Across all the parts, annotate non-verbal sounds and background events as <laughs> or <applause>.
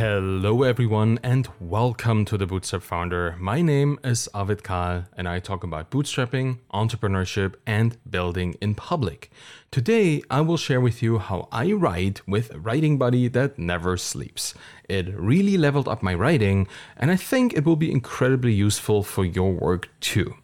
Hello, everyone, and welcome to the Bootstrapped Founder. My name is Arvid Kahl, and I talk about bootstrapping, entrepreneurship, and building in public. Today, I will share with you how I write with a writing buddy that never sleeps. It really leveled up my writing, and I think it will be incredibly useful for your work too.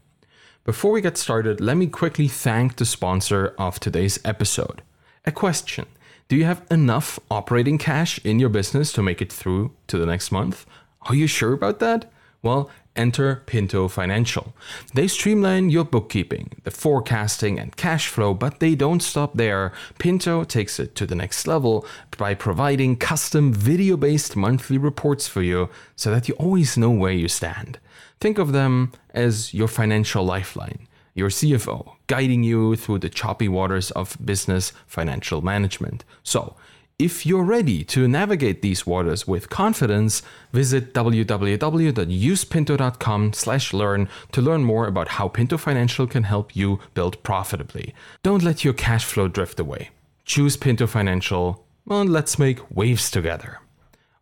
Before we get started, let me quickly thank the sponsor of today's episode. A question do you have enough operating cash in your business to make it through to the next month? Are you sure about that? Well, enter Pinto Financial. They streamline your bookkeeping, the forecasting, and cash flow, but they don't stop there. Pinto takes it to the next level by providing custom video based monthly reports for you so that you always know where you stand. Think of them as your financial lifeline your CFO, guiding you through the choppy waters of business financial management. So, if you're ready to navigate these waters with confidence, visit www.usepinto.com/learn to learn more about how Pinto Financial can help you build profitably. Don't let your cash flow drift away. Choose Pinto Financial and let's make waves together.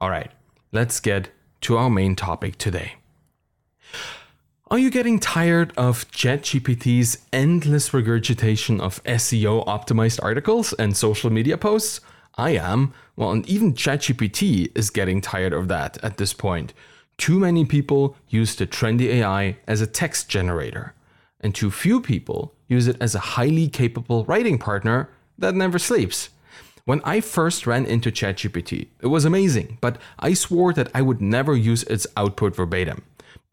All right, let's get to our main topic today. Are you getting tired of ChatGPT's endless regurgitation of SEO optimized articles and social media posts? I am. Well, and even ChatGPT is getting tired of that at this point. Too many people use the trendy AI as a text generator, and too few people use it as a highly capable writing partner that never sleeps. When I first ran into ChatGPT, it was amazing, but I swore that I would never use its output verbatim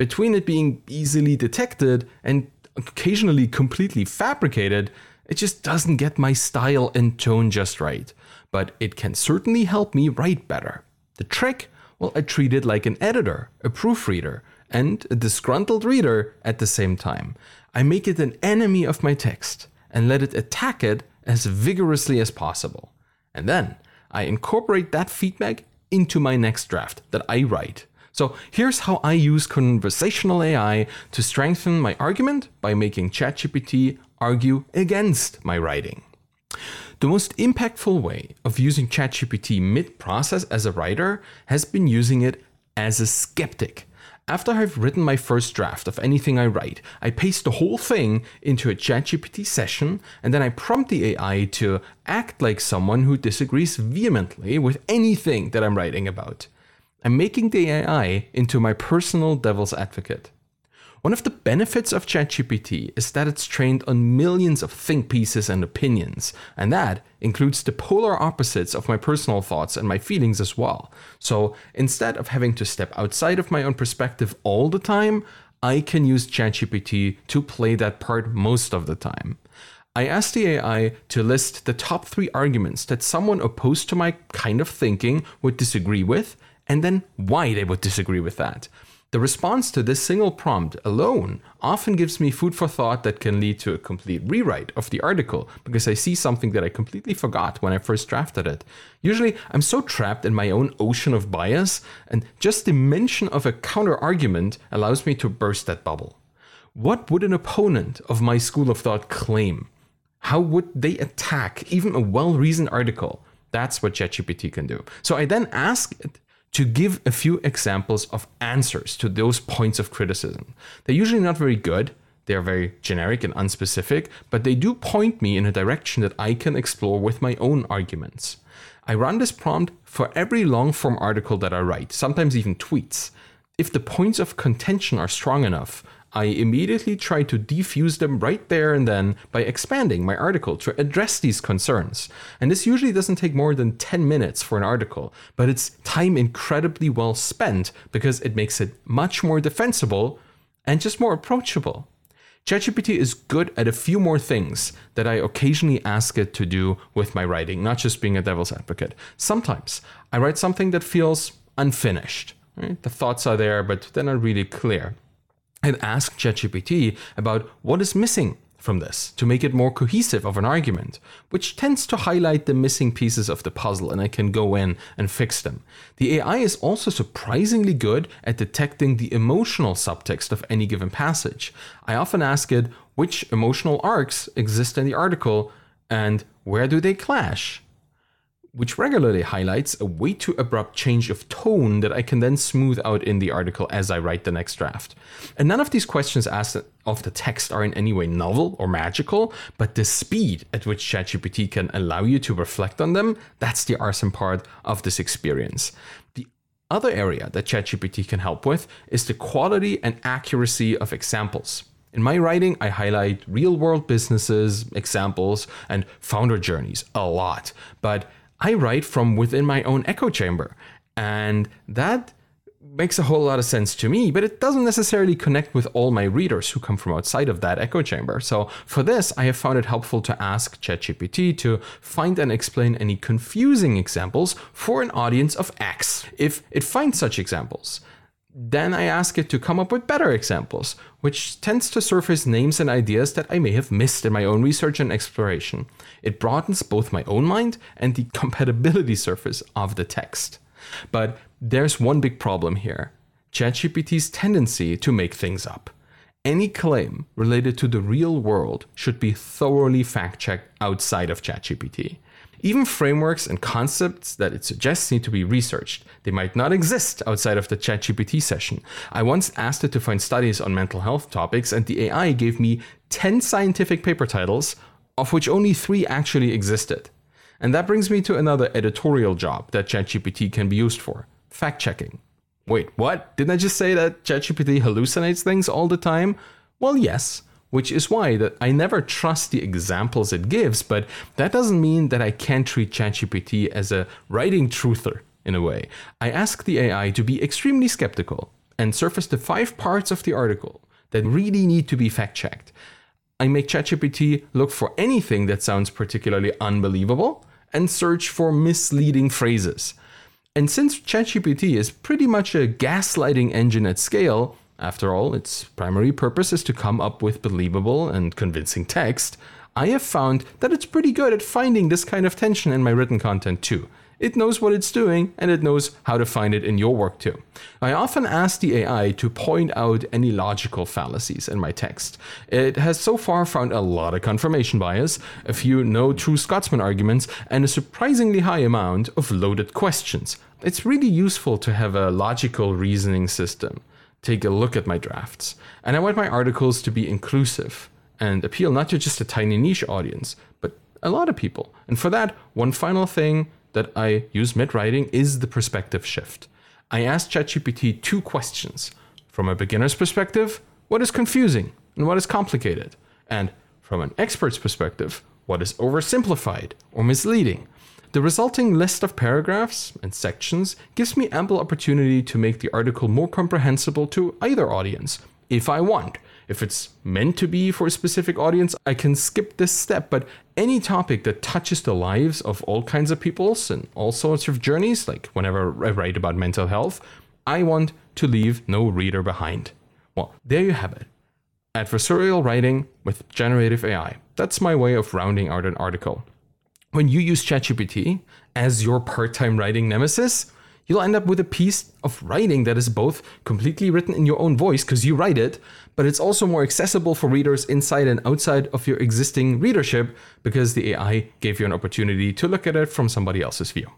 between it being easily detected and occasionally completely fabricated, it just doesn't get my style and tone just right. But it can certainly help me write better. The trick? Well, I treat it like an editor, a proofreader, and a disgruntled reader at the same time. I make it an enemy of my text and let it attack it as vigorously as possible. And then I incorporate that feedback into my next draft that I write. So here's how I use conversational AI to strengthen my argument by making ChatGPT argue against my writing. The most impactful way of using ChatGPT mid process as a writer has been using it as a skeptic. After I've written my first draft of anything I write, I paste the whole thing into a ChatGPT session and then I prompt the AI to act like someone who disagrees vehemently with anything that I'm writing about. I'm making the AI into my personal devil's advocate. One of the benefits of ChatGPT is that it's trained on millions of think pieces and opinions, and that includes the polar opposites of my personal thoughts and my feelings as well. So instead of having to step outside of my own perspective all the time, I can use ChatGPT to play that part most of the time. I asked the AI to list the top three arguments that someone opposed to my kind of thinking would disagree with, and then why they would disagree with that. The response to this single prompt alone often gives me food for thought that can lead to a complete rewrite of the article because I see something that I completely forgot when I first drafted it. Usually, I'm so trapped in my own ocean of bias, and just the mention of a counter argument allows me to burst that bubble. What would an opponent of my school of thought claim? How would they attack even a well reasoned article? That's what ChatGPT can do. So I then ask it to give a few examples of answers to those points of criticism. They're usually not very good, they're very generic and unspecific, but they do point me in a direction that I can explore with my own arguments. I run this prompt for every long form article that I write, sometimes even tweets. If the points of contention are strong enough, I immediately try to defuse them right there and then by expanding my article to address these concerns. And this usually doesn't take more than 10 minutes for an article, but it's time incredibly well spent because it makes it much more defensible and just more approachable. ChatGPT is good at a few more things that I occasionally ask it to do with my writing, not just being a devil's advocate. Sometimes I write something that feels unfinished. Right? The thoughts are there, but they're not really clear and ask ChatGPT about what is missing from this to make it more cohesive of an argument, which tends to highlight the missing pieces of the puzzle and I can go in and fix them. The AI is also surprisingly good at detecting the emotional subtext of any given passage. I often ask it which emotional arcs exist in the article and where do they clash? Which regularly highlights a way too abrupt change of tone that I can then smooth out in the article as I write the next draft. And none of these questions asked of the text are in any way novel or magical, but the speed at which ChatGPT can allow you to reflect on them, that's the awesome part of this experience. The other area that ChatGPT can help with is the quality and accuracy of examples. In my writing, I highlight real world businesses, examples, and founder journeys a lot. But I write from within my own echo chamber. And that makes a whole lot of sense to me, but it doesn't necessarily connect with all my readers who come from outside of that echo chamber. So for this, I have found it helpful to ask ChatGPT to find and explain any confusing examples for an audience of X if it finds such examples. Then I ask it to come up with better examples, which tends to surface names and ideas that I may have missed in my own research and exploration. It broadens both my own mind and the <laughs> compatibility surface of the text. But there's one big problem here ChatGPT's tendency to make things up. Any claim related to the real world should be thoroughly fact checked outside of ChatGPT. Even frameworks and concepts that it suggests need to be researched. They might not exist outside of the ChatGPT session. I once asked it to find studies on mental health topics, and the AI gave me 10 scientific paper titles, of which only three actually existed. And that brings me to another editorial job that ChatGPT can be used for fact checking. Wait, what? Didn't I just say that ChatGPT hallucinates things all the time? Well, yes which is why that I never trust the examples it gives, but that doesn't mean that I can't treat ChatGPT as a writing truther in a way. I ask the AI to be extremely skeptical and surface the five parts of the article that really need to be fact checked. I make ChatGPT look for anything that sounds particularly unbelievable and search for misleading phrases. And since ChatGPT is pretty much a gaslighting engine at scale, after all, its primary purpose is to come up with believable and convincing text. I have found that it's pretty good at finding this kind of tension in my written content too. It knows what it's doing and it knows how to find it in your work too. I often ask the AI to point out any logical fallacies in my text. It has so far found a lot of confirmation bias, a few no true Scotsman arguments, and a surprisingly high amount of loaded questions. It's really useful to have a logical reasoning system take a look at my drafts. And I want my articles to be inclusive and appeal not to just a tiny niche audience, but a lot of people. And for that, one final thing that I use mid writing is the perspective shift. I asked ChatGPT two questions. From a beginner's perspective, what is confusing and what is complicated? And from an expert's perspective, what is oversimplified or misleading? The resulting list of paragraphs and sections gives me ample opportunity to make the article more comprehensible to either audience, if I want. If it's meant to be for a specific audience, I can skip this step, but any topic that touches the lives of all kinds of peoples and all sorts of journeys, like whenever I write about mental health, I want to leave no reader behind. Well, there you have it. Adversarial writing with generative AI. That's my way of rounding out an article when you use ChatGPT as your part time writing nemesis, you'll end up with a piece of writing that is both completely written in your own voice because you write it, but it's also more accessible for readers inside and outside of your existing readership because the AI gave you an opportunity to look at it from somebody else's view.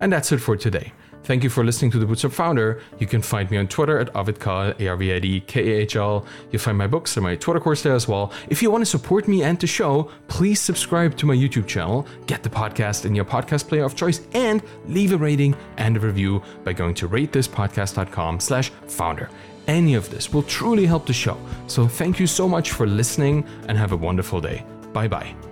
And that's it for today. Thank you for listening to the Bootstrapped Founder. You can find me on Twitter at Arvidkahl, A-R-V-I-D-K-A-H-L. You'll find my books and my Twitter course there as well. If you want to support me and the show, please subscribe to my YouTube channel, get the podcast in your podcast player of choice, and leave a rating and a review by going to ratethispodcast.com slash founder. Any of this will truly help the show. So thank you so much for listening and have a wonderful day. Bye bye.